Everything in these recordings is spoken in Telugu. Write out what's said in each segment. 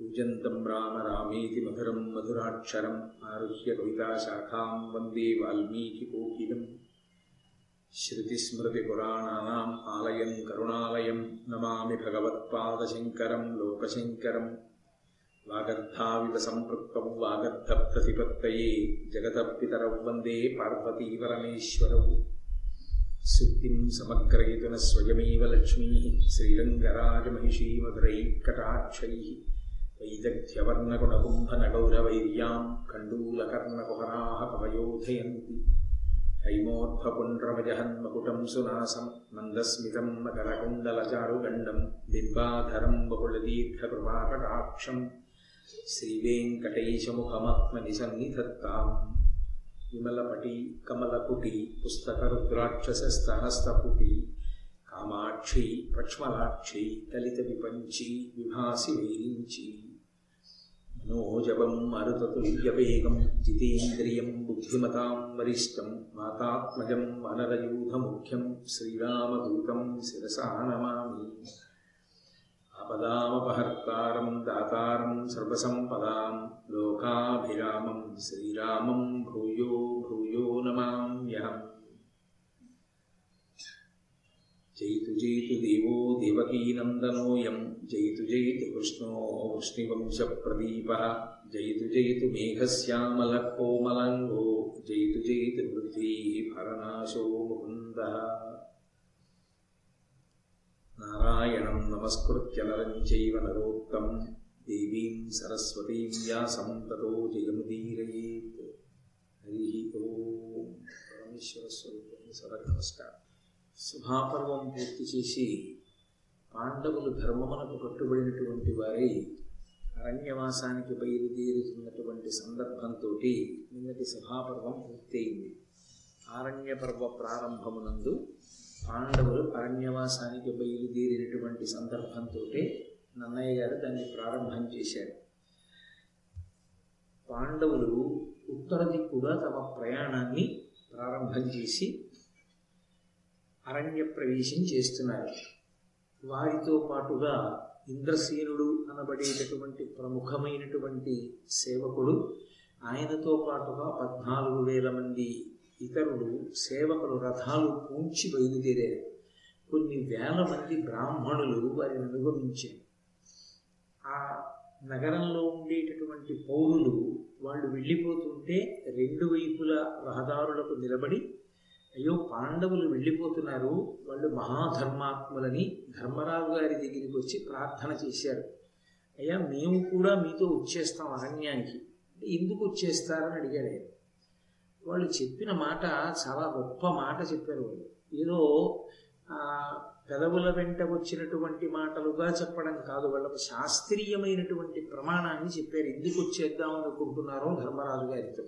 పూజంతం రామ రామేతి మధురం మధురాక్షరం ఆరుహ్య కవితాశాఖాం వందే వాల్మీకికోకిలం శృతిస్మృతిపురాణానాम् ఆలయం కరుణాలయం నమామి భగవత్పాదశంకరం లోకశంకరం వాగర్ధావివ సంపృక్తౌ వాగర్ధప్రతిపత్తయే జగతపితరౌ వందే పార్వతీపరమేశ్వరౌ సుక్తిం సమగ్రయతున స్వయమేవ లక్ష్మీ శ్రీరంగరాజమహిషీమధురైకటాక్షైः వైజగ్యవర్ణగుణగుంభనగౌరవైర్యాం కण्डूलकर्णकुहराः कवयोधयन्ति हैमोर्ध्वपुण्ड्रमजहन्मकुटं सुनासं मन्दस्मितं मकरकुण्डलचारुगण्डं बिम्बाधरं बहुलदीर्घकृपाकटाक्षं श्रीवेङ्कटैशमुखमात्मनि सन्निधत्ताम् विमलपटी कमलपुटी पुस्तकरुद्राक्षसस्तहस्तपुटी कामाक्षी प्रक्ष्मलाक्षी दलितविपञ्ची विभासि वैरिञ्ची వేరించి మనోజవం మరుతతుల్యవేగం జితేంద్రియం బుద్ధిమతాం వరిష్టం మాతాత్మజం వనరయూధముఖ్యం శ్రీరామదూతం శిరసా నమామి. ఆపదామపహర్తారం దాతారం సర్వసంపదాం లోకాభిరామం శ్రీరామం భూయో భూయో నమామి. జైతు జైతు దేవో దేవకీనందనోయం జైతు జైతు కృష్ణో వృష్ణివంశ ప్రదీప జైతు జైతు మేఘశ్యామల మేఘశ్యామలకోమలంగో జైతు జైతు పృథ్వీ భరనాశో ముకుంద. నారాయణం నమస్కృత్య నరం చైవ నరోత్తం దేవీం సరస్వతీం వ్యాసం తతో జయముదీరయేత్. హరి ఓం. పరమేశ్వర స్వరూపం. సరగ నమస్కారం. సభాపర్వం పూర్తి చేసి పాండవులు ధర్మమునకు కట్టుబడినటువంటి వారై అరణ్యవాసానికి బయలుదేరుతున్నటువంటి సందర్భంతో నిన్నటి సభాపర్వం పూర్తయింది. ఆరణ్య పర్వ ప్రారంభమునందు పాండవులు అరణ్యవాసానికి బయలుదేరినటువంటి సందర్భంతో నన్నయ్య గారు దాన్ని ప్రారంభం చేశారు. పాండవులు ఉత్తర దిక్కుగా తమ ప్రయాణాన్ని ప్రారంభం చేసి అరణ్య ప్రవేశం చేస్తున్నారు. వారితో పాటుగా ఇంద్రసేనుడు అనబడేటటువంటి ప్రముఖమైనటువంటి సేవకుడు ఆయనతో పాటుగా పద్నాలుగు వేల మంది ఇతరులు సేవకులు రథాలు పూంచి బయలుదేరారు. కొన్ని వేల మంది బ్రాహ్మణులు వారిని అనుగమించారు. ఆ నగరంలో ఉండేటటువంటి పౌరులు వాళ్ళు వెళ్ళిపోతుంటే రెండు వైపుల రహదారులకు నిలబడి అయ్యో పాండవులు వెళ్ళిపోతున్నారు. వాళ్ళు మహాధర్మాత్ములని ధర్మరాజు గారి దగ్గరికి వచ్చి ప్రార్థన చేశారు. అయ్యా మేము కూడా మీతో వచ్చేస్తాం అరణ్యానికి. ఎందుకు వచ్చేస్తారని అడిగాడు వాళ్ళు చెప్పిన మాట చాలా గొప్ప మాట చెప్పారు వాళ్ళు. ఏదో పెదవుల వెంట వచ్చినటువంటి మాటలుగా చెప్పడం కాదు వాళ్ళకు శాస్త్రీయమైనటువంటి ప్రమాణాన్ని చెప్పారు. ఎందుకు వచ్చేద్దాం అనుకుంటున్నారో ధర్మరాజు గారితో.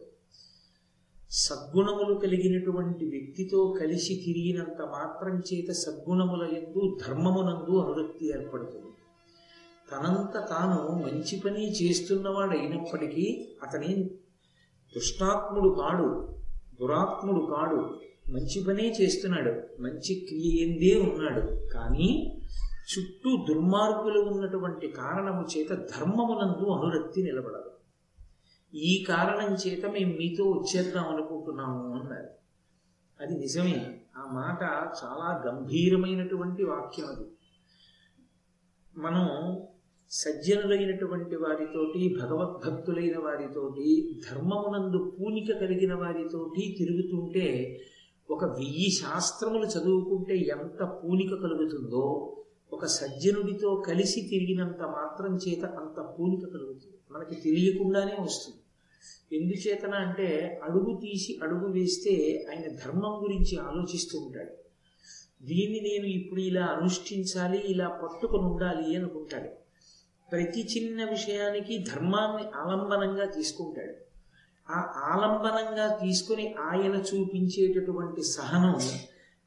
సద్గుణములు కలిగినటువంటి వ్యక్తితో కలిసి తిరిగినంత మాత్రం చేత సద్గుణముల ఎందు ధర్మమునందు అనురక్తి ఏర్పడుతుంది. తనంత తాను మంచి పని చేస్తున్నవాడు అయినప్పటికీ అతని దుష్టాత్ముడు కాడు దురాత్ముడు కాడు మంచి పనే చేస్తున్నాడు మంచి క్రియ ఎందే ఉన్నాడు. కానీ చుట్టూ దుర్మార్గులు ఉన్నటువంటి కారణము చేత ధర్మమునందు అనురక్తి నిలబడదు. ఈ కారణం చేత మేము మీతో వచ్చేద్దాం అనుకుంటున్నాము అన్నారు. అది నిజమే. ఆ మాట చాలా గంభీరమైనటువంటి వాక్యం అది. మనం సజ్జనులైనటువంటి వారితోటి భగవద్భక్తులైన వారితోటి ధర్మమునందు పూనిక కలిగిన వారితోటి తిరుగుతుంటే ఒక వెయ్యి శాస్త్రములు చదువుకుంటే ఎంత పూనిక కలుగుతుందో ఒక సజ్జనుడితో కలిసి తిరిగినంత మాత్రం చేత అంత పూనిక కలుగుతుంది. మనకి తెలియకుండానే వస్తుంది. ఎందుచేతన అంటే అడుగు తీసి అడుగు వేస్తే ఆయన ధర్మం గురించి ఆలోచిస్తూ ఉంటాడు. దీన్ని నేను ఇప్పుడు ఇలా అనుష్ఠించాలి ఇలా పట్టుకొని ఉండాలి అనుకుంటాడు. ప్రతి చిన్న విషయానికి ధర్మాన్ని ఆలంబనంగా తీసుకుంటాడు. ఆ ఆలంబనంగా తీసుకుని ఆయన చూపించేటటువంటి సహనం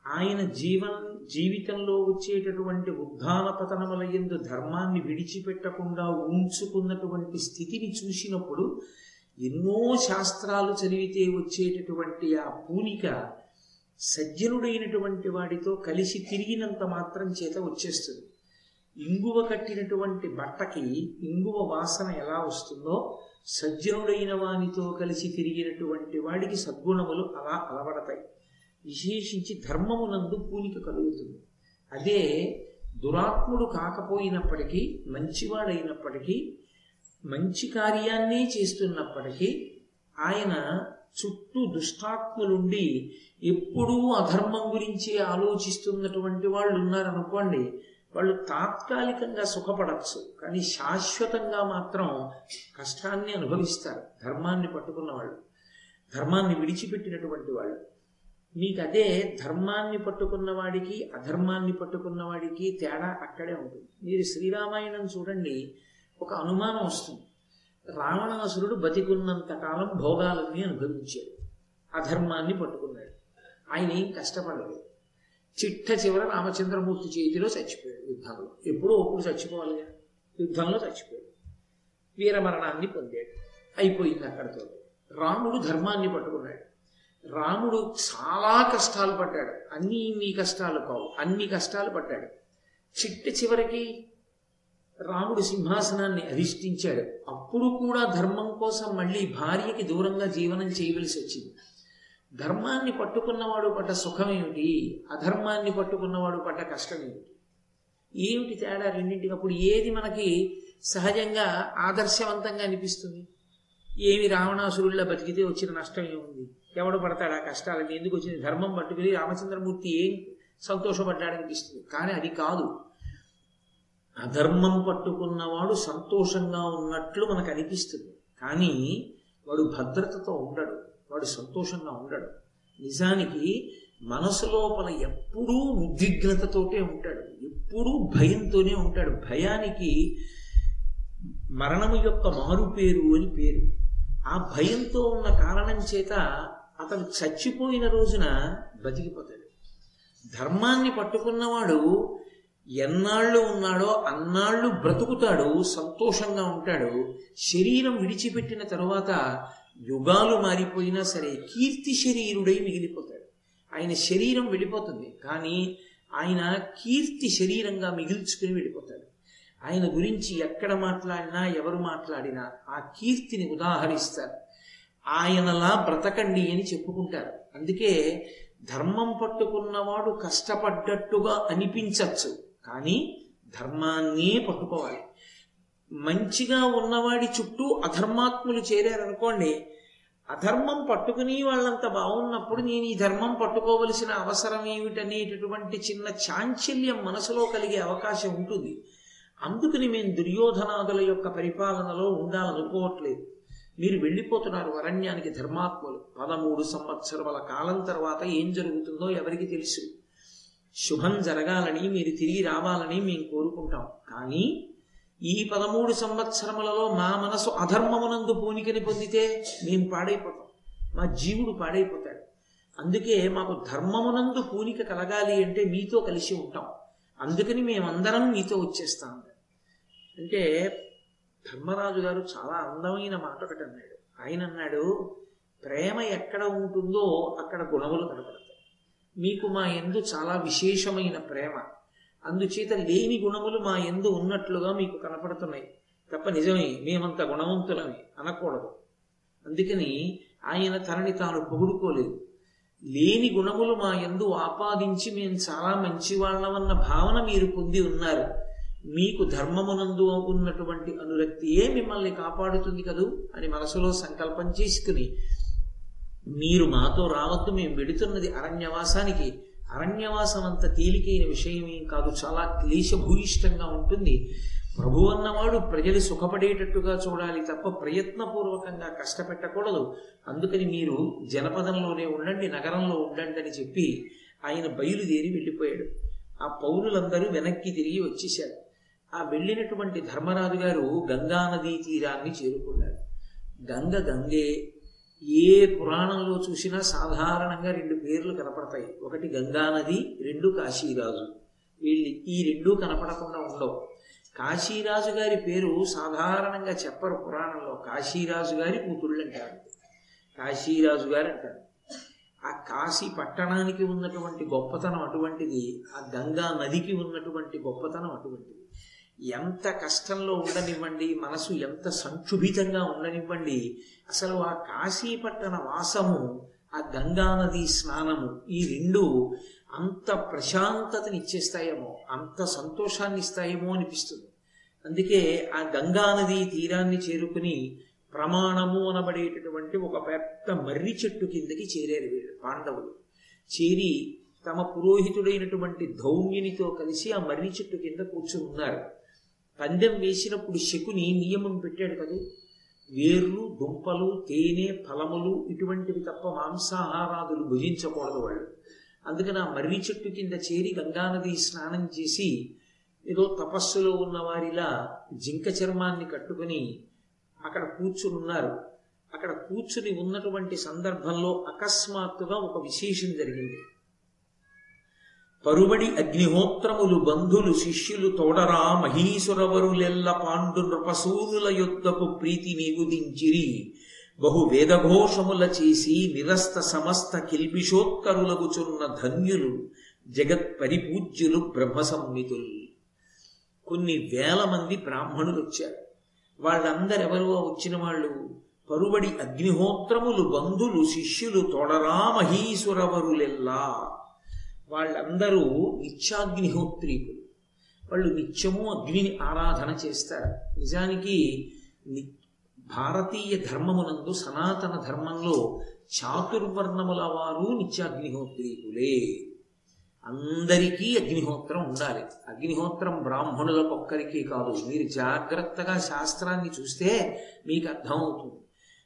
ఆయన జీవన జీవితంలో వచ్చేటటువంటి ఉద్ధాన పతనముల ఎందు ధర్మాన్ని విడిచిపెట్టకుండా ఉంచుకున్నటువంటి స్థితిని చూసినప్పుడు ఎన్నో శాస్త్రాలు చదివితే వచ్చేటటువంటి ఆ పూనిక సజ్జనుడైనటువంటి వాడితో కలిసి తిరిగినంత మాత్రం చేత వచ్చేస్తుంది. ఇంగువ కట్టినటువంటి బట్టకి ఇంగువ వాసన ఎలా వస్తుందో సజ్జనుడైన వానితో కలిసి తిరిగినటువంటి వాడికి సద్గుణములు అలా అలవడతాయి. విశేషించి ధర్మమునందు పూనిక కలుగుతుంది. అదే దురాత్ముడు కాకపోయినప్పటికీ మంచివాడైనప్పటికీ మంచి కార్యాన్నే చేస్తున్నప్పటికీ ఆయన చుట్టూ దుష్టాత్ములుండి ఎప్పుడూ అధర్మం గురించి ఆలోచిస్తున్నటువంటి వాళ్ళు ఉన్నారనుకోండి వాళ్ళు తాత్కాలికంగా సుఖపడచ్చు. కానీ శాశ్వతంగా మాత్రం కష్టాన్ని అనుభవిస్తారు. ధర్మాన్ని పట్టుకున్న వాళ్ళు ధర్మాన్ని విడిచిపెట్టినటువంటి వాళ్ళు. మీకు అదే ధర్మాన్ని పట్టుకున్నవాడికి అధర్మాన్ని పట్టుకున్నవాడికి తేడా అక్కడే ఉంటుంది. మీరు శ్రీరామాయణం చూడండి ఒక అనుమానం వస్తుంది. రావణాసురుడు బతికున్నంత కాలం భోగాలన్నీ అనుభవించాడు. అధర్మాన్ని పట్టుకున్నాడు. ఆయన ఏం కష్టపడలేదు. చిట్ట చివర రామచంద్రమూర్తి చేతిలో చచ్చిపోయాడు యుద్ధంలో. ఎప్పుడో ఒప్పుడు చచ్చిపోవాలిగా యుద్ధంలో చచ్చిపోయాడు. వీరమరణాన్ని పొందాడు. అయిపోయింది అక్కడితో రాముడు ధర్మాన్ని పట్టుకున్నాడు. రాముడు చాలా కష్టాలు పడ్డాడు. అన్ని ఇన్ని కష్టాలు కావు. అన్ని కష్టాలు పడ్డాడు. చిట్ట చివరికి రాముడు సింహాసనాన్ని అధిష్ఠించాడు. అప్పుడు కూడా ధర్మం కోసం మళ్ళీ భార్యకి దూరంగా జీవనం చేయవలసి వచ్చింది. ధర్మాన్ని పట్టుకున్నవాడు పడ్డ సుఖం ఏమిటి? అధర్మాన్ని పట్టుకున్నవాడు పడ్డ కష్టం ఏమిటి? ఏమిటి తేడా రెండింటికి? అప్పుడు ఏది మనకి సహజంగా ఆదర్శవంతంగా అనిపిస్తుంది? ఏమి రావణాసురుళ్ళ బతికితే వచ్చిన నష్టం ఏముంది? ఎవడు పడతాడు ఆ కష్టాలని ఎందుకు వచ్చింది? ధర్మం పట్టుకుని రామచంద్రమూర్తి ఏం సంతోషపడ్డాడనిపిస్తుంది కానీ అది కాదు. అధర్మం పట్టుకున్నవాడు సంతోషంగా ఉన్నట్లు మనకు అనిపిస్తుంది. కానీ వాడు భద్రతతో ఉండడు. వాడు సంతోషంగా ఉండడు. నిజానికి మనసు లోపల ఎప్పుడూ ఉద్విగ్నతతోటే ఉంటాడు. ఎప్పుడూ భయంతోనే ఉంటాడు. భయానికి మరణము యొక్క మారు పేరు అని పేరు. ఆ భయంతో ఉన్న కారణం చేత అతను చచ్చిపోయిన రోజున బతికిపోతాడు ధర్మాన్ని పట్టుకున్నవాడు ఎన్నాళ్ళు ఉన్నాడో అన్నాళ్ళు బ్రతుకుతాడు సంతోషంగా ఉంటాడు. శరీరం విడిచిపెట్టిన తరువాత యుగాలు మారిపోయినా సరే కీర్తి శరీరుడై మిగిలిపోతాడు. ఆయన శరీరం వెళ్ళిపోతుంది కానీ ఆయన కీర్తి శరీరంగా మిగిల్చుకుని వెళ్ళిపోతాడు ఆయన గురించి ఎక్కడ మాట్లాడినా ఎవరు మాట్లాడినా ఆ కీర్తిని ఉదాహరిస్తారు. ఆయనలా బ్రతకండి అని చెప్పుకుంటారు. అందుకే ధర్మం పట్టుకున్నవాడు కష్టపడ్డట్టుగా అనిపించవచ్చు కానీ ధర్మాన్నే పట్టుకోవాలి. మంచిగా ఉన్నవాడి చుట్టూ అధర్మాత్ములు చేరారనుకోండి అధర్మం పట్టుకుని వాళ్ళంత బాగున్నప్పుడు నేను ఈ ధర్మం పట్టుకోవలసిన అవసరం ఏమిటనేటటువంటి చిన్న చాంచల్యం మనసులో కలిగే అవకాశం ఉంటుంది. అందుకని మేము దుర్యోధనాదుల యొక్క పరిపాలనలో ఉండాలనుకోవట్లేదు. మీరు వెళ్ళిపోతున్నారు అరణ్యానికి ధర్మాత్ములు. పదమూడు సంవత్సరముల కాలం తర్వాత ఏం జరుగుతుందో ఎవరికి తెలుసు. శుభం జరగాలని మీరు తిరిగి రావాలని మేము కోరుకుంటాం. కానీ ఈ పదమూడు సంవత్సరములలో మా మనసు అధర్మమునందు పూనికని పొందితే మేము పాడైపోతాం. మా జీవుడు పాడైపోతాడు. అందుకే మాకు ధర్మమునందు పూనిక కలగాలి అంటే మీతో కలిసి ఉంటాం. అందుకని మేమందరం మీతో వచ్చేస్తాం. అంటే ధర్మరాజు గారు చాలా అందమైన మాట ఒకటి అన్నాడు. ఆయన అన్నాడు ప్రేమ ఎక్కడ ఉంటుందో అక్కడ గుణములు కనపడతాయి. మీకు మా ఎందు చాలా విశేషమైన ప్రేమ. అందుచేత లేని గుణములు మా ఎందు ఉన్నట్లుగా మీకు కనపడుతున్నాయి. తప్ప నిజమే మేమంత గుణవంతులమే అనకూడదు. అందుకని ఆయన తనని తాను పొగుడుకోలేదు. లేని గుణములు మా ఎందు ఆపాదించి మేము చాలా మంచి వాళ్ళమన్న భావన మీరు పొంది ఉన్నారు. మీకు ధర్మమునందు ఉన్నటువంటి అనురక్తియే మిమ్మల్ని కాపాడుతుంది కదూ? అని మనసులో సంకల్పం చేసుకుని మీరు మాతో రావద్దు మేము వెడుతున్నది అరణ్యవాసానికి. అరణ్యవాసం అంత తేలికైన విషయం ఏం కాదు చాలా క్లేశభూయిష్టంగా ఉంటుంది. ప్రభు అన్నవాడు ప్రజలు సుఖపడేటట్టుగా చూడాలి తప్ప ప్రయత్నపూర్వకంగా కష్టపెట్టకూడదు. అందుకని మీరు జనపదంలోనే ఉండండి నగరంలో ఉండండి అని చెప్పి ఆయన బయలుదేరి వెళ్ళిపోయాడు. ఆ పౌరులందరూ వెనక్కి తిరిగి వచ్చేశారు. ఆ వెళ్ళినటువంటి ధర్మరాజు గారు గంగా నదీ తీరాన్ని చేరుకున్నారు. గంగ గంగే ఏ పురాణంలో చూసినా సాధారణంగా రెండు పేర్లు కనపడతాయి. ఒకటి గంగా నది రెండు కాశీరాజు. వీళ్ళు ఈ రెండూ కనపడకుండా ఉండవు. కాశీరాజు గారి పేరు సాధారణంగా చెప్పరు పురాణంలో. కాశీరాజు గారి కూతుళ్ళు అంటారు. కాశీరాజు గారు అంటారు. ఆ కాశీ పట్టణానికి ఉన్నటువంటి గొప్పతనం అటువంటిది ఆ గంగా నదికి ఉన్నటువంటి గొప్పతనం అటువంటిది. ఎంత కష్టంలో ఉండనివ్వండి మనసు ఎంత సంక్షుభితంగా ఉండనివ్వండి అసలు ఆ కాశీపట్టణ వాసము ఆ గంగా నది స్నానము ఈ రెండు అంత ప్రశాంతతని ఇచ్చేస్తాయేమో అంత సంతోషాన్ని ఇస్తాయేమో అనిపిస్తుంది. అందుకే ఆ గంగా నది తీరాన్ని చేరుకుని ప్రమాణము అనబడేటటువంటి ఒక పెద్ద మర్రి చెట్టు కిందకి చేరారు వీళ్ళు పాండవులు. చేరి తమ పురోహితుడైనటువంటి ధౌమ్యునితో కలిసి ఆ మర్రి చెట్టు కింద కూర్చుని ఉన్నారు. పందెం వేసినప్పుడు శకుని నియమం పెట్టాడు కదూ. వేర్లు దుంపలు తేనె ఫలములు ఇటువంటివి తప్ప మాంసాహారాదులు భుజించకూడదు వాళ్ళు అందుకని ఆ మర్రి చెట్టు కింద చేరి గంగానది స్నానం చేసి ఏదో తపస్సులో ఉన్న వారిలా జింక చర్మాన్ని కట్టుకుని అక్కడ కూర్చుని ఉన్నారు. అక్కడ కూర్చుని ఉన్నటువంటి సందర్భంలో అకస్మాత్తుగా ఒక విశేషం జరిగింది. పరుబడి అగ్నిహోత్రములు బంధులు శిష్యులు తోడరా మహీసురవరులెల్ల పాండు నృపసూనుల యుద్ధకు ప్రీతి నిగుదించిరి బహు వేదఘోషముల చేసి నిరస్త సమస్త కిల్బిషోత్తరులగుచున్న ధన్యులు జగత్ పరిపూజ్యులు బ్రహ్మ కొన్ని వేల మంది బ్రాహ్మణులు వచ్చారు వాళ్ళందరెవరో వచ్చిన వాళ్ళు పరుబడి అగ్నిహోత్రములు బంధులు శిష్యులు తొడరామహీసురవరులెల్లా వాళ్ళందరూ నిత్యాగ్నిహోత్రీకులు. వాళ్ళు నిత్యము అగ్నిని ఆరాధన చేస్తారు. నిజానికి భారతీయ ధర్మమునందు సనాతన ధర్మంలో చాతుర్వర్ణముల వారు నిత్యాగ్నిహోత్రీకులే. అందరికీ అగ్నిహోత్రం ఉండాలి. అగ్నిహోత్రం బ్రాహ్మణులకొక్కరికి కాదు. మీరు జాగ్రత్తగా శాస్త్రాన్ని చూస్తే మీకు అర్థమవుతుంది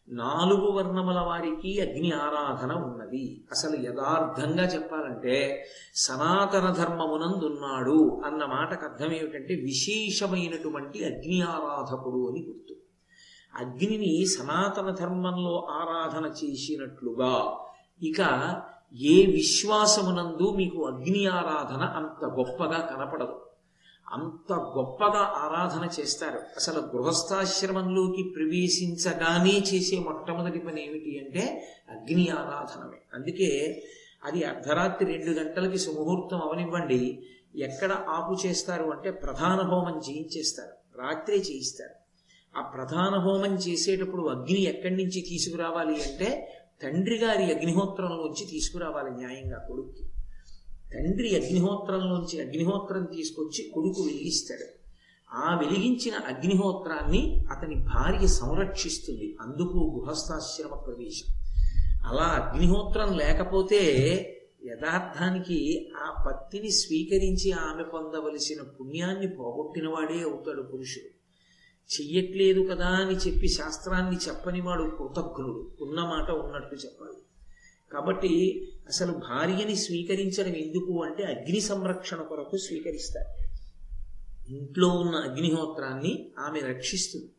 నాలుగు వర్ణముల వారికి అగ్ని ఆరాధన ఉన్నది. అసలు యథార్థంగా చెప్పాలంటే సనాతన ధర్మమునందున్నాడు అన్న మాటకు అర్థం ఏమిటంటే విశేషమైనటువంటి అగ్ని ఆరాధకుడు అని గుర్తు. అగ్నిని సనాతన ధర్మంలో ఆరాధన చేసినట్లుగా ఇక ఏ విశ్వాసమునందు మీకు అగ్ని ఆరాధన అంత గొప్పగా కనపడదు. అంత గొప్పగా ఆరాధన చేస్తారు. అసలు గృహస్థాశ్రమంలోకి ప్రవేశించగానే చేసే మొట్టమొదటి పని ఏమిటి అంటే అగ్ని ఆరాధనమే. అందుకే అది అర్ధరాత్రి రెండు గంటలకి సుముహూర్తం అవనివ్వండి. ఎక్కడ ఆపు చేస్తారు అంటే ప్రధాన హోమం చేయించేస్తారు. రాత్రే చేయిస్తారు. ఆ ప్రధాన హోమం చేసేటప్పుడు అగ్ని ఎక్కడి నుంచి తీసుకురావాలి అంటే తండ్రి గారి అగ్నిహోత్రంలోంచి తీసుకురావాలి న్యాయంగా కొడుక్కి. తండ్రి అగ్నిహోత్రంలోంచి అగ్నిహోత్రం తీసుకొచ్చి కొడుకు వెలిగిస్తాడు. ఆ వెలిగించిన అగ్నిహోత్రాన్ని అతని భార్య సంరక్షిస్తుంది. అందుకు గృహస్థాశ్రమ ప్రవేశం. అలా అగ్నిహోత్రం లేకపోతే యథార్థానికి ఆ పత్తిని స్వీకరించి ఆమె పొందవలసిన పుణ్యాన్ని పోగొట్టినవాడే అవుతాడు పురుషుడు. చెయ్యట్లేదు కదా అని చెప్పి శాస్త్రాన్ని చెప్పనివాడు కృతజ్ఞుడు. ఉన్న మాట ఉన్నట్టు చెప్పాలి. కాబట్టి అసలు భార్యని స్వీకరించడం ఎందుకు అంటే అగ్ని సంరక్షణ కొరకు స్వీకరిస్తారు. ఇంట్లో ఉన్న అగ్నిహోత్రాన్ని ఆమె రక్షిస్తుంది.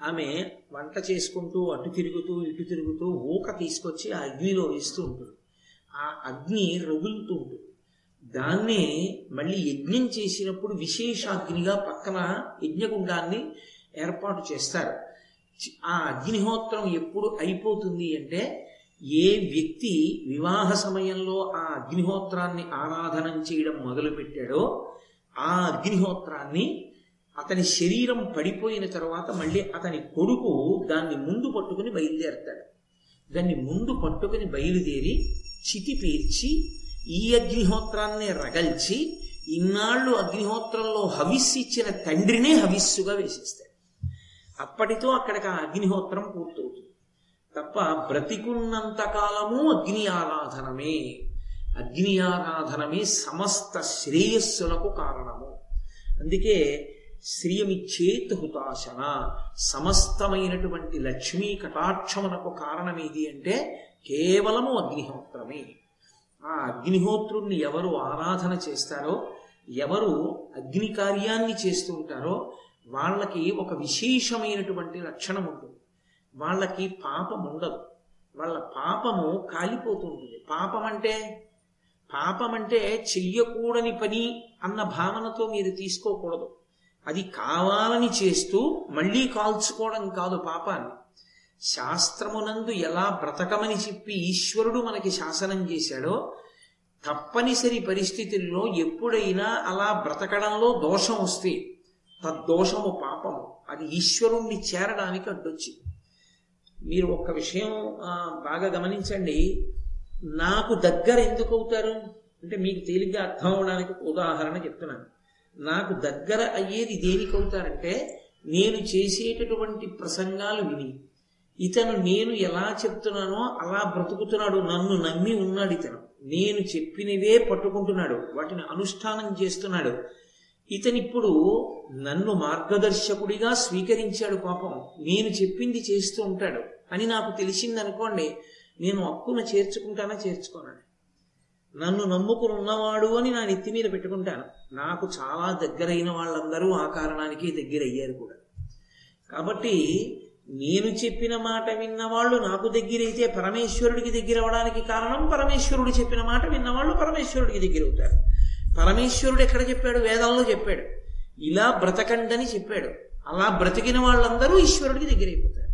ఆమె వంట చేసుకుంటూ అటు తిరుగుతూ ఇటు తిరుగుతూ ఊక తీసుకొచ్చి ఆ అగ్నిలో వేస్తూ ఉంటుంది. ఆ అగ్ని రగులుతూ ఉంటుంది. దాన్నే మళ్ళీ యజ్ఞం చేసినప్పుడు విశేష అగ్నిగా పక్కన యజ్ఞగుండాన్ని ఏర్పాటు చేస్తారు. ఆ అగ్నిహోత్రం ఎప్పుడు అయిపోతుంది అంటే ఏ వ్యక్తి వివాహ సమయంలో ఆ అగ్నిహోత్రాన్ని ఆరాధన చేయడం మొదలుపెట్టాడో ఆ అగ్నిహోత్రాన్ని అతని శరీరం పడిపోయిన తర్వాత మళ్ళీ అతని కొడుకు దాన్ని ముందు పట్టుకుని బయలుదేరతాడు. దాన్ని ముందు పట్టుకుని బయలుదేరి చితి పీల్చి ఈ అగ్నిహోత్రాన్ని రగల్చి ఇన్నాళ్ళు అగ్నిహోత్రంలో హవిస్సు ఇచ్చిన తండ్రినే హవిస్సుగా వేసేస్తాడు. అప్పటితో అక్కడికి ఆ అగ్నిహోత్రం పూర్తవుతుంది. తప్ప బ్రతికున్నంత కాలము అగ్ని ఆరాధనమే అగ్ని ఆరాధనమే సమస్త శ్రేయస్సులకు కారణము. అందుకే శ్రియమిచ్చేత్ హుతాశన. సమస్తమైనటువంటి లక్ష్మీ కటాక్షమునకు కారణం ఏది అంటే కేవలము అగ్నిహోత్రమే. ఆ అగ్నిహోత్రుణ్ణి ఎవరు ఆరాధన చేస్తారో ఎవరు అగ్ని కార్యాన్ని చేస్తూ ఉంటారో వాళ్ళకి ఒక విశేషమైనటువంటి లక్షణం ఉంటుంది వాళ్ళకి పాపం ఉండదు. వాళ్ళ పాపము కాలిపోతూ ఉంటుంది పాపం అంటే పాపం అంటే చెయ్యకూడని పని అన్న భావనతో మీరు తీసుకోకూడదు. అది కావాలని చేస్తూ మళ్ళీ కాల్చుకోవడం కాదు పాపాన్ని. శాస్త్రమునందు ఎలా బ్రతకమని చెప్పి ఈశ్వరుడు మనకి శాసనం చేశాడో తప్పనిసరి పరిస్థితుల్లో ఎప్పుడైనా అలా బ్రతకడంలో దోషం వస్తే తద్దోషము పాపము. అది ఈశ్వరుణ్ణి చేరడానికి అడ్డొచ్చింది. మీరు ఒక్క విషయం బాగా గమనించండి. నాకు దగ్గర ఎందుకు అవుతారు? అంటే మీకు తేలిగ్గా అర్థం అవడానికి ఉదాహరణ చెప్తున్నాను. నాకు దగ్గర అయ్యేది దేనికి అవుతారంటే నేను చేసేటటువంటి ప్రసంగాలు విని ఇతను నేను ఎలా చెప్తున్నానో అలా బ్రతుకుతున్నాడు నన్ను నమ్మి ఉన్నాడు ఇతను. నేను చెప్పినవే పట్టుకుంటున్నాడు వాటిని అనుష్ఠానం చేస్తున్నాడు. ఇతనిప్పుడు నన్ను మార్గదర్శకుడిగా స్వీకరించాడు పాపం. నేను చెప్పింది చేస్తూ ఉంటాడు. అని నాకు తెలిసిందనుకోండి నేను హక్కును చేర్చుకుంటానా చేర్చుకోనండి నన్ను నమ్ముకుని ఉన్నవాడు అని నా నెత్తి మీద పెట్టుకుంటాను. నాకు చాలా దగ్గరైన వాళ్ళందరూ ఆ కారణానికి దగ్గర అయ్యారు కూడా. కాబట్టి నేను చెప్పిన మాట విన్నవాళ్ళు నాకు దగ్గరైతే పరమేశ్వరుడికి దగ్గర అవడానికి కారణం పరమేశ్వరుడు చెప్పిన మాట విన్నవాళ్ళు పరమేశ్వరుడికి దగ్గర అవుతారు పరమేశ్వరుడు ఎక్కడ చెప్పాడు? వేదంలో చెప్పాడు. ఇలా బ్రతకండని చెప్పాడు. అలా బ్రతికిన వాళ్ళందరూ ఈశ్వరుడికి దగ్గరైపోతారు.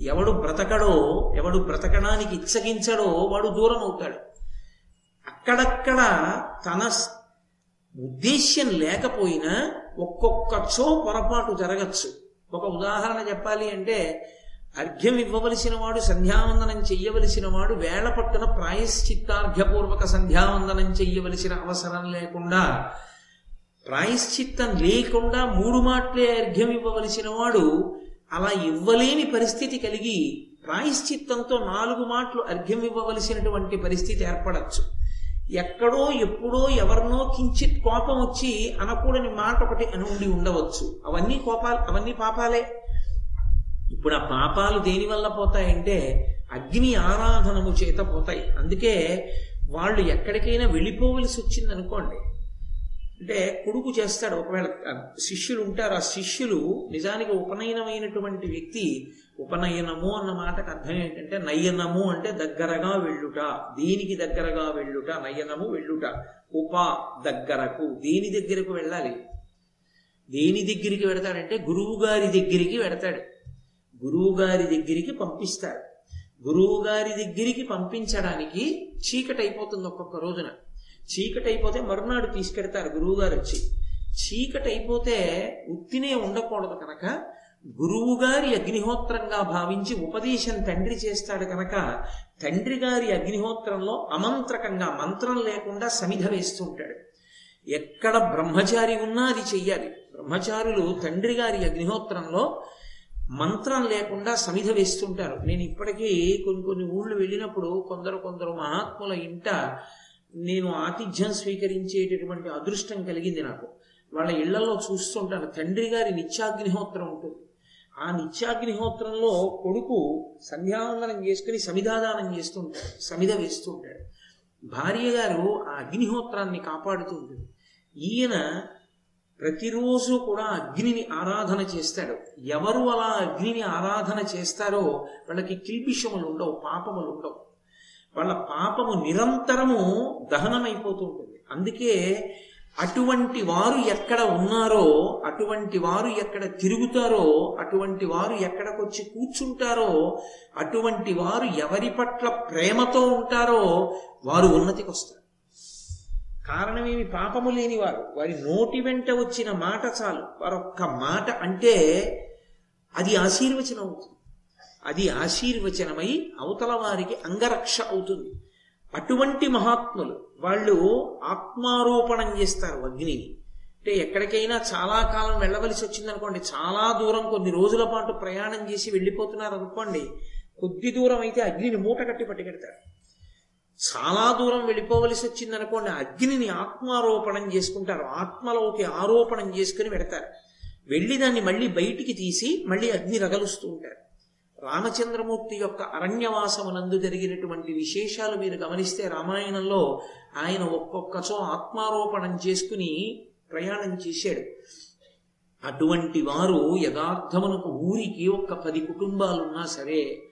ఎవడు బ్రతకడో ఎవడు బ్రతకడానికి ఇచ్చగించడో వాడు దూరం అవుతాడు. అక్కడక్కడ తన ఉద్దేశ్యం లేకపోయినా ఒక్కొక్కచో పొరపాటు జరగచ్చు. ఒక ఉదాహరణ చెప్పాలి అంటే అర్ఘ్యం ఇవ్వవలసిన వాడు సంధ్యావందనం చెయ్యవలసిన వాడు వేళ పట్టున ప్రాయశ్చిత్తార్ఘ్యపూర్వక సంధ్యావందనం చెయ్యవలసిన అవసరం లేకుండా ప్రాయశ్చిత్తం లేకుండా మూడు మాటలే అర్ఘ్యం ఇవ్వవలసిన వాడు అలా ఇవ్వలేని పరిస్థితి కలిగి ప్రాయశ్చిత్తంతో నాలుగు మాటలు అర్ఘ్యం ఇవ్వవలసినటువంటి పరిస్థితి ఏర్పడచ్చు. ఎక్కడో ఎప్పుడో ఎవరినో కించిత్ కోపం వచ్చి అనకూడని మాట ఒకటి అని ఉండి ఉండవచ్చు. అవన్నీ కోపాలు అవన్నీ పాపాలే. ఇప్పుడు ఆ పాపాలు దేని వల్ల పోతాయంటే అగ్ని ఆరాధనము చేత పోతాయి. అందుకే వాళ్ళు ఎక్కడికైనా వెళ్ళిపోవలసి వచ్చింది అనుకోండి అంటే కొడుకు చేస్తాడు ఒకవేళ శిష్యులు ఉంటారు ఆ శిష్యులు నిజానికి ఉపనయనమైనటువంటి వ్యక్తి ఉపనయనము అన్న మాటకు అర్థం ఏంటంటే నయనము అంటే దగ్గరగా వెళ్ళుట దేనికి దగ్గరగా వెళ్ళుట నయనము వెళ్ళుట ఉప దగ్గరకు దేని దగ్గరకు వెళ్ళాలి? దేని దగ్గరికి వెడతాడంటే గురువు గారి దగ్గరికి వెడతాడు. గురువుగారి దగ్గరికి పంపిస్తారు. గురువుగారి దగ్గరికి పంపించడానికి చీకటి అయిపోతుంది ఒక్కొక్క రోజున. చీకటి అయిపోతే మరునాడు తీసుకెడతారు గురువుగారు వచ్చి. చీకటి అయిపోతే ఉత్తినే ఉండకూడదు కనుక గురువు గారి అగ్నిహోత్రంగా భావించి ఉపదేశం తండ్రి చేస్తాడు కనుక తండ్రి గారి అగ్నిహోత్రంలో అమంత్రకంగా మంత్రం లేకుండా సమిధ వేస్తుంటాడు ఎక్కడ బ్రహ్మచారి ఉన్నా అది చెయ్యాలి. బ్రహ్మచారులు తండ్రి గారి అగ్నిహోత్రంలో మంత్రం లేకుండా సమిధ వేస్తుంటారు. నేను ఇప్పటికీ కొన్ని కొన్ని ఊళ్ళు వెళ్ళినప్పుడు కొందరు కొందరు మహాత్ముల ఇంట నేను ఆతిథ్యం స్వీకరించేటటువంటి అదృష్టం కలిగింది నాకు. వాళ్ళ ఇళ్ళలో చూస్తుంటాను. తండ్రి గారి నిత్యాగ్నిహోత్రం ఉంటుంది. ఆ నిత్యాగ్నిహోత్రంలో కొడుకు సంధ్యావందనం చేసుకుని సమిధాదానం చేస్తుంటాడు సమిధ వేస్తుంటాడు. భార్య గారు ఆ అగ్నిహోత్రాన్ని కాపాడుతూ ఉంటుంది. ఈయన ప్రతిరోజు కూడా అగ్నిని ఆరాధన చేస్తాడు. ఎవరు అలా అగ్నిని ఆరాధన చేస్తారో వాళ్ళకి కిల్బిషములు ఉండవు పాపములు ఉండవు. వాళ్ళ పాపము నిరంతరము దహనమైపోతూ ఉంటుంది. అందుకే అటువంటి వారు ఎక్కడ ఉన్నారో అటువంటి వారు ఎక్కడ తిరుగుతారో అటువంటి వారు ఎక్కడికొచ్చి కూర్చుంటారో అటువంటి వారు ఎవరి పట్ల ప్రేమతో ఉంటారో వారు ఉన్నతికి వస్తారు కారణమేమి? పాపము లేని వారు వారి నోటి వెంట వచ్చిన మాట చాలు. వారొక్క మాట అంటే అది ఆశీర్వచనం అవుతుంది. అది ఆశీర్వచనమై అవతల వారికి అంగరక్ష అవుతుంది. అటువంటి మహాత్ములు వాళ్ళు ఆత్మారోపణం చేస్తారు అగ్నిని. అంటే ఎక్కడికైనా చాలా కాలం వెళ్ళవలసి వచ్చిందనుకోండి చాలా దూరం కొన్ని రోజుల పాటు ప్రయాణం చేసి వెళ్ళిపోతున్నారు అనుకోండి కొద్ది దూరం అయితే అగ్నిని మూట కట్టి పట్టుకెడతారు. చాలా దూరం వెళ్ళిపోవలసి వచ్చిందనుకోండి అగ్నిని ఆత్మారోపణం చేసుకుంటారు. ఆత్మలోకి ఆరోపణం చేసుకుని పెడతారు. వెళ్ళి దాన్ని మళ్ళీ బయటికి తీసి మళ్ళీ అగ్ని రగలుస్తూ ఉంటారు. రామచంద్రమూర్తి యొక్క అరణ్యవాసమునందు జరిగినటువంటి విశేషాలు మీరు గమనిస్తే రామాయణంలో ఆయన ఒక్కొక్కచో ఆత్మారోపణం చేసుకుని ప్రయాణం చేశాడు. అటువంటి వారు యథార్థమునకు ఊరికి ఒక్క పది కుటుంబాలున్నా సరే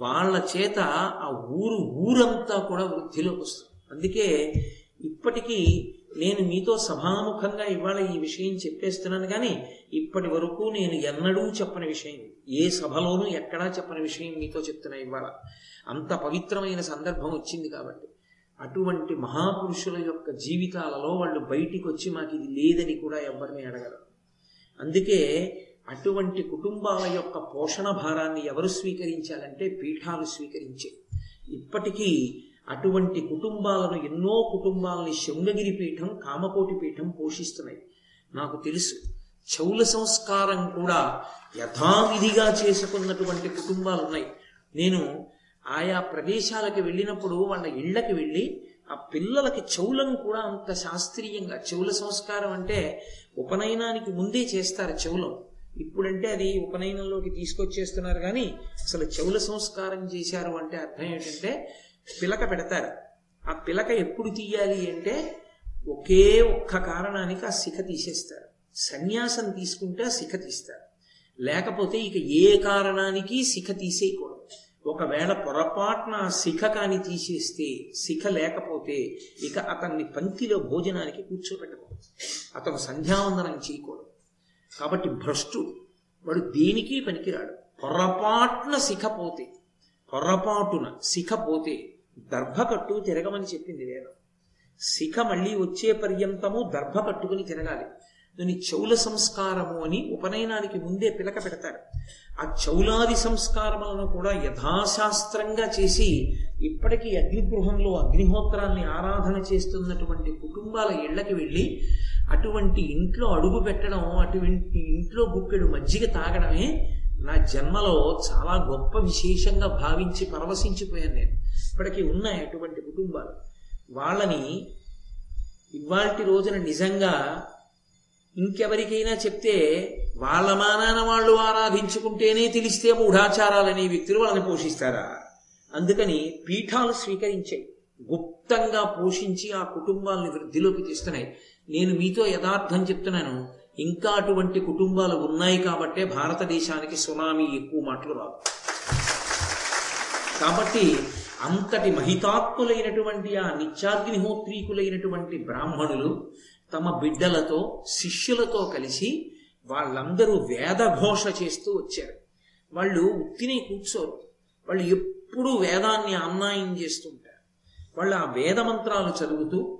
వాళ్ళ చేత ఆ ఊరు ఊరంతా కూడా వృద్ధిలోకి వస్తుంది. అందుకే ఇప్పటికీ నేను మీతో సభాముఖంగా ఇవాళ ఈ విషయం చెప్పేస్తున్నాను కానీ ఇప్పటి వరకు నేను ఎన్నడూ చెప్పని విషయం ఏ సభలోనూ ఎక్కడా చెప్పని విషయం మీతో చెప్తున్నా ఇవాళ. అంత పవిత్రమైన సందర్భం వచ్చింది కాబట్టి. అటువంటి మహాపురుషుల యొక్క జీవితాలలో వాళ్ళు బయటికి వచ్చి మాకు ఇది లేదని కూడా ఎవరిని అడగరు. అందుకే అటువంటి కుటుంబాల యొక్క పోషణ భారాన్ని ఎవరు స్వీకరించాలంటే పీఠాలు స్వీకరించే. ఇప్పటికీ అటువంటి కుటుంబాలను ఎన్నో కుటుంబాలని శృంగగిరి పీఠం కామకోటి పీఠం పోషిస్తున్నాయి. నాకు తెలుసు. చౌల సంస్కారం కూడా యథావిధిగా చేసుకున్నటువంటి కుటుంబాలు ఉన్నాయి. నేను ఆయా ప్రదేశాలకు వెళ్ళినప్పుడు వాళ్ళ ఇళ్ళకి వెళ్ళి ఆ పిల్లలకి చౌలం కూడా అంత శాస్త్రీయంగా చౌల సంస్కారం అంటే ఉపనయనానికి ముందే చేస్తారు చౌలం. ఇప్పుడంటే అది ఉపనయనంలోకి తీసుకొచ్చేస్తున్నారు కానీ అసలు చెవుల సంస్కారం చేశారు అంటే అర్థం ఏంటంటే పిలక పెడతారు. ఆ పిలక ఎప్పుడు తీయాలి అంటే ఒకే ఒక్క కారణానికి ఆ శిఖ తీసేస్తారు. సన్యాసం తీసుకుంటే ఆ శిఖ తీస్తారు. లేకపోతే ఇక ఏ కారణానికి శిఖ తీసేయకూడదు. ఒకవేళ పొరపాటున శిఖ కాని తీసేస్తే శిఖ లేకపోతే ఇక అతన్ని పంక్తిలో భోజనానికి కూర్చోబెట్టకూడదు. అతను సంధ్యావందనం చేయకూడదు. కాబట్టి భ్రష్టుడు వాడు దేనికి పనికిరాడు. పొరపాటున శిఖ పోతే పొరపాటున శిఖ పోతే తిరగమని చెప్పింది వేదం. శిఖ మళ్ళీ వచ్చే పర్యంతము దర్భ కట్టుకుని తిరగాలి. దాని చౌల సంస్కారము అని ఉపనయనానికి ముందే పిలక పెడతారు. ఆ చౌలాది సంస్కారములను కూడా యథాశాస్త్రంగా చేసి ఇప్పటికీ అగ్నిగృహంలో అగ్నిహోత్రాన్ని ఆరాధన చేస్తున్నటువంటి కుటుంబాల ఇళ్ళకి వెళ్ళి అటువంటి ఇంట్లో అడుగు పెట్టడం అటువంటి ఇంట్లో గుప్పెడు మజ్జిగ తాగడమే నా జన్మలో చాలా గొప్ప విశేషంగా భావించి పరవశించిపోయాను నేను. ఇప్పటికీ ఉన్నాయి అటువంటి కుటుంబాలు. వాళ్ళని ఇవాళ రోజున నిజంగా ఇంకెవరికైనా చెప్తే వాళ్ళ మానాన వాళ్ళు ఆరాధించుకుంటేనే తెలిస్తే మూఢాచారాలనే వ్యక్తులు వాళ్ళని పోషిస్తారా? అందుకని పీఠాలు స్వీకరించాయి గుప్తంగా పోషించి ఆ కుటుంబాలని వృద్ధిలోకి తీస్తున్నాయి. నేను మీతో యథార్థం చెప్తున్నాను. ఇంకా అటువంటి కుటుంబాలు ఉన్నాయి కాబట్టే భారతదేశానికి సునామీ ఎక్కువ మాటలు రావు. కాబట్టి అంతటి మహితాత్ములైనటువంటి ఆ నిత్యాగ్నిహోత్రీకులైనటువంటి బ్రాహ్మణులు తమ బిడ్డలతో శిష్యులతో కలిసి వాళ్ళందరూ వేదఘోష చేస్తూ వచ్చారు. వాళ్ళు ఉత్తిని కూర్చోరు. వాళ్ళు ఎప్పుడూ వేదాన్ని అన్నాయం చేస్తుంటారు వాళ్ళు ఆ వేద మంత్రాలు చదువుతూ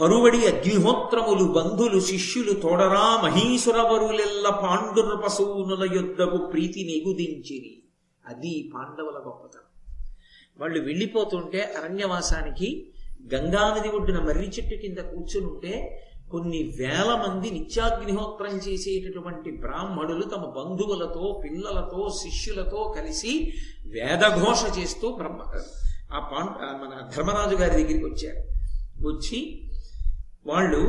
పరువడి అగ్నిహోత్రములు బంధులు శిష్యులు తోడరా మహీసురవరులెల్ల పాండుర పశువునుల యుద్ధకు ప్రీతి నిగుదించిరి. అది పాండవుల గొప్పతనం. వాళ్ళు వెళ్ళిపోతుంటే అరణ్యవాసానికి గంగానది ఒడ్డున మర్రి చెట్టు కింద కూర్చునుంటే కొన్ని వేల మంది నిత్యాగ్నిహోత్రం చేసేటటువంటి బ్రాహ్మణులు తమ బంధువులతో పిల్లలతో శిష్యులతో కలిసి వేదఘోష చేస్తూ బ్రహ్మ ఆ పాండ మన ధర్మరాజు గారి దగ్గరికి వచ్చారు. వచ్చి వాళ్ళు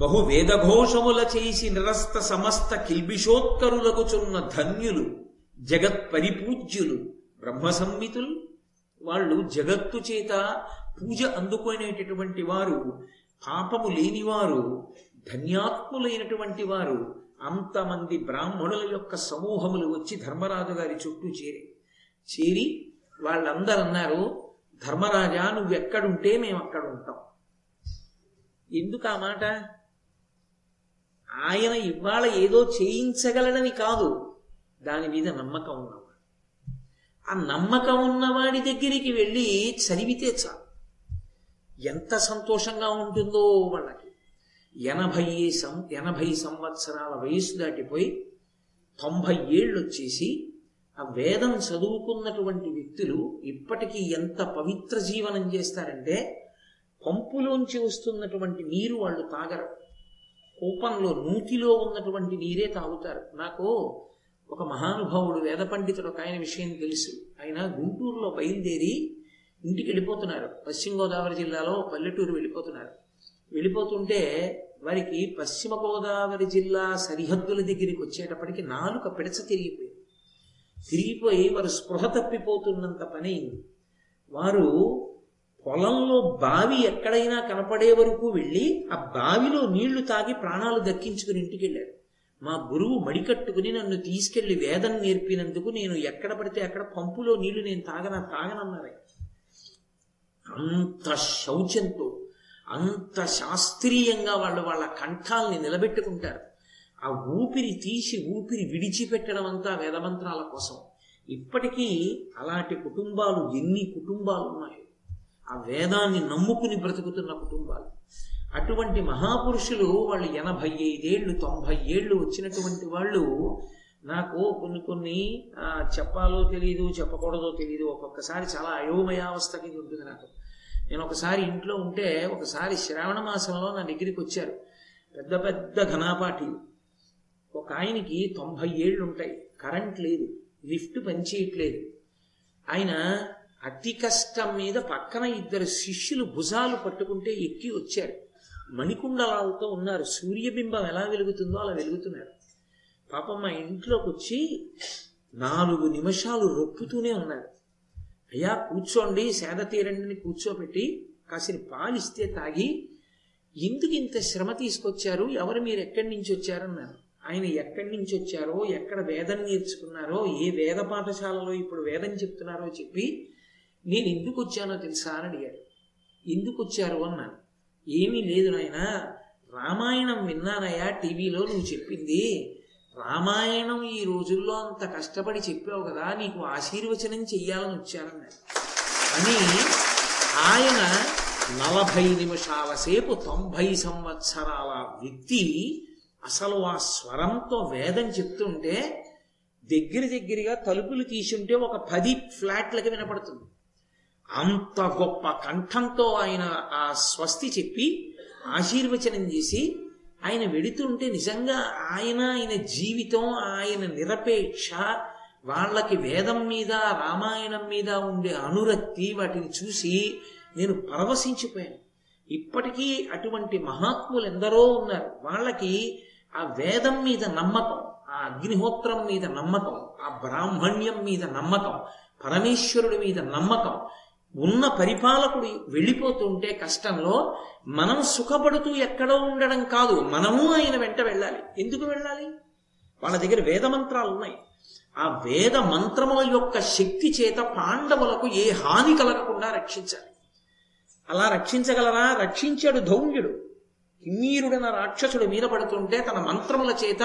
బహు వేదఘోషముల చేసి నిరస్త సమస్త కిల్బిషోత్కరులకు చున్న ధన్యులు జగత్ పరిపూజ్యులు బ్రహ్మ సంహితులు వాళ్ళు జగత్తు చేత పూజ అందుకునేటటువంటి వారు పాపము లేనివారు ధన్యాత్ములైనటువంటి వారు అంతమంది బ్రాహ్మణుల యొక్క సమూహములు వచ్చి ధర్మరాజు గారి చుట్టూ చేరి చేరి వాళ్ళందరూ అన్నారు ధర్మరాజా నువ్వెక్కడుంటే మేము అక్కడ ఉంటాం ఎందుకు ఆ మాట? ఆయన ఇవాళ ఏదో చేయించగలడని కాదు. దాని మీద నమ్మకం ఉన్నవాడు. ఆ నమ్మకం ఉన్నవాడి దగ్గరికి వెళ్ళి చదివితే చాలు. ఎంత సంతోషంగా ఉంటుందో వాళ్ళకి. ఎనభై సం ఎనభై సంవత్సరాల వయసు దాటిపోయి తొంభై ఏళ్ళు వచ్చేసి ఆ వేదం చదువుకున్నటువంటి వ్యక్తులు ఇప్పటికీ ఎంత పవిత్ర జీవనం చేస్తారంటే పంపులోంచి వస్తున్నటువంటి నీరు వాళ్ళు తాగరు. కూపంలో నూతిలో ఉన్నటువంటి నీరే తాగుతారు. నాకు ఒక మహానుభావుడు వేద పండితుడు ఒక ఆయన విషయం తెలుసు. ఆయన గుంటూరులో బయలుదేరి ఇంటికి వెళ్ళిపోతున్నారు. పశ్చిమ గోదావరి జిల్లాలో పల్లెటూరు వెళ్ళిపోతున్నారు. వెళ్ళిపోతుంటే వారికి పశ్చిమ గోదావరి జిల్లా సరిహద్దుల దగ్గరికి వచ్చేటప్పటికి నాలుక పిడచ తిరిగిపోయింది. తిరిగిపోయి వారు స్పృహ తప్పిపోతున్నంత పని అయింది. వారు పొలంలో బావి ఎక్కడైనా కనపడే వరకు వెళ్ళి ఆ బావిలో నీళ్ళు తాగి ప్రాణాలు దక్కించుకుని ఇంటికి వెళ్ళారు. మా గురువు మడికట్టుకుని నన్ను తీసుకెళ్ళి వేదం నేర్పినందుకు నేను ఎక్కడ పడితే అక్కడ పంపులో నీళ్ళు నేను తాగన తాగనన్నారే అంత శౌచంతో అంత శాస్త్రీయంగా వాళ్ళు వాళ్ళ కంఠాల్ని నిలబెట్టుకుంటారు. ఆ ఊపిరి తీసి ఊపిరి విడిచిపెట్టడం అంతా వేదమంత్రాల కోసం. ఇప్పటికీ అలాంటి కుటుంబాలు ఎన్ని కుటుంబాలు ఉన్నాయో ఆ వేదాన్ని నమ్ముకుని బ్రతుకుతున్న కుటుంబాలు. అటువంటి మహాపురుషులు వాళ్ళు ఎనభై ఐదేళ్ళు తొంభై ఏళ్ళు వచ్చినటువంటి వాళ్ళు నాకు కొన్ని కొన్ని చెప్పాలో తెలియదు చెప్పకూడదో తెలియదు ఒక్కొక్కసారి చాలా అయోమయావస్థ కింద ఉంటుంది నాకు. నేను ఒకసారి ఇంట్లో ఉంటే ఒకసారి శ్రావణ మాసంలో నా దగ్గరికి వచ్చారు. పెద్ద పెద్ద ఘనాపాఠీలు. ఒక ఆయనకి తొంభై ఏళ్ళు ఉంటాయి కరెంట్ లేదు. లిఫ్ట్ పనిచేయట్లేదు. ఆయన అతి కష్టం మీద పక్కన ఇద్దరు శిష్యులు భుజాలు పట్టుకుంటే ఎక్కి వచ్చారు. మణికుండలాలతో ఉన్నారు. సూర్యబింబం ఎలా వెలుగుతుందో అలా వెలుగుతున్నారు. పాపం మా ఇంట్లోకి వచ్చి నాలుగు నిమిషాలు రొప్పుతూనే ఉన్నారు. అయ్యా కూర్చోండి సేద తీరండిని కూర్చోబెట్టి కాసిన పాలిస్తే తాగి ఎందుకు ఇంత శ్రమ తీసుకొచ్చారు? ఎవరు మీరు ఎక్కడి నుంచి వచ్చారన్నారు ఆయన ఎక్కడి నుంచి వచ్చారో ఎక్కడ వేదం నేర్చుకున్నారో ఏ వేద పాఠశాలలో ఇప్పుడు వేదం చెప్తున్నారో చెప్పి నేను ఎందుకు వచ్చానో తెలుసా అని అడిగాడు. ఎందుకు వచ్చారు? అన్నాను. ఏమీ లేదు నాయన రామాయణం విన్నానయ్యా టీవీలో నువ్వు చెప్పింది. రామాయణం ఈ రోజుల్లో అంత కష్టపడి చెప్పావు కదా నీకు ఆశీర్వచనం చెయ్యాలని వచ్చానన్నారు. అని ఆయన నలభై నిమిషాల సేపు తొంభై సంవత్సరాల వ్యక్తి అసలు ఆ స్వరంతో వేదం చెప్తుంటే దగ్గర దగ్గరగా తలుపులు తీసుంటే ఒక పది ఫ్లాట్లకి వినపడుతుంది. అంత గొప్ప కంఠంతో ఆయన ఆ స్వస్తి చెప్పి ఆశీర్వచనం చేసి ఆయన వెడుతుంటే నిజంగా ఆయన ఆయన జీవితం ఆయన నిరపేక్ష వాళ్ళకి వేదం మీద రామాయణం మీద ఉండే అనురక్తి వాటిని చూసి నేను పరవశించిపోయాను. ఇప్పటికీ అటువంటి మహాత్ములు ఎందరో ఉన్నారు. వాళ్ళకి ఆ వేదం మీద నమ్మకం ఆ అగ్నిహోత్రం మీద నమ్మకం ఆ బ్రాహ్మణ్యం మీద నమ్మకం పరమేశ్వరుడి మీద నమ్మకం ఉన్న పరిపాలకుడు వెళ్ళిపోతుంటే కష్టంలో మనం సుఖపడుతూ ఎక్కడో ఉండడం కాదు మనము ఆయన వెంట వెళ్ళాలి. ఎందుకు వెళ్ళాలి? వాళ్ళ దగ్గర వేద మంత్రాలు ఉన్నాయి. ఆ వేద మంత్రముల యొక్క శక్తి చేత పాండవులకు ఏ హాని కలగకుండా రక్షించాలి. అలా రక్షించగలరా? రక్షించాడు ధౌమ్యుడు. కిమ్మీరుడన రాక్షసుడు మీద పడుతుంటే తన మంత్రముల చేత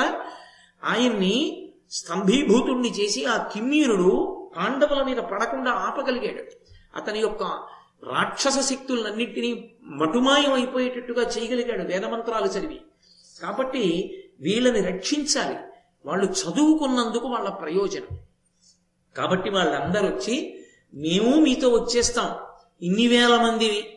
ఆయన్ని స్తంభీభూతుణ్ణి చేసి ఆ కిమ్మీరుడు పాండవుల మీద పడకుండా ఆపగలిగాడు. అతని యొక్క రాక్షస శక్తులన్నింటినీ మటుమాయం అయిపోయేటట్టుగా చేయగలిగాడు వేదమంత్రాలు చదివి. కాబట్టి వీళ్ళని రక్షించాలి. వాళ్ళు చదువుకున్నందుకు వాళ్ళ ప్రయోజనం. కాబట్టి వాళ్ళందరూ వచ్చి మేము మీతో వచ్చేస్తాం. ఇన్ని వేల మంది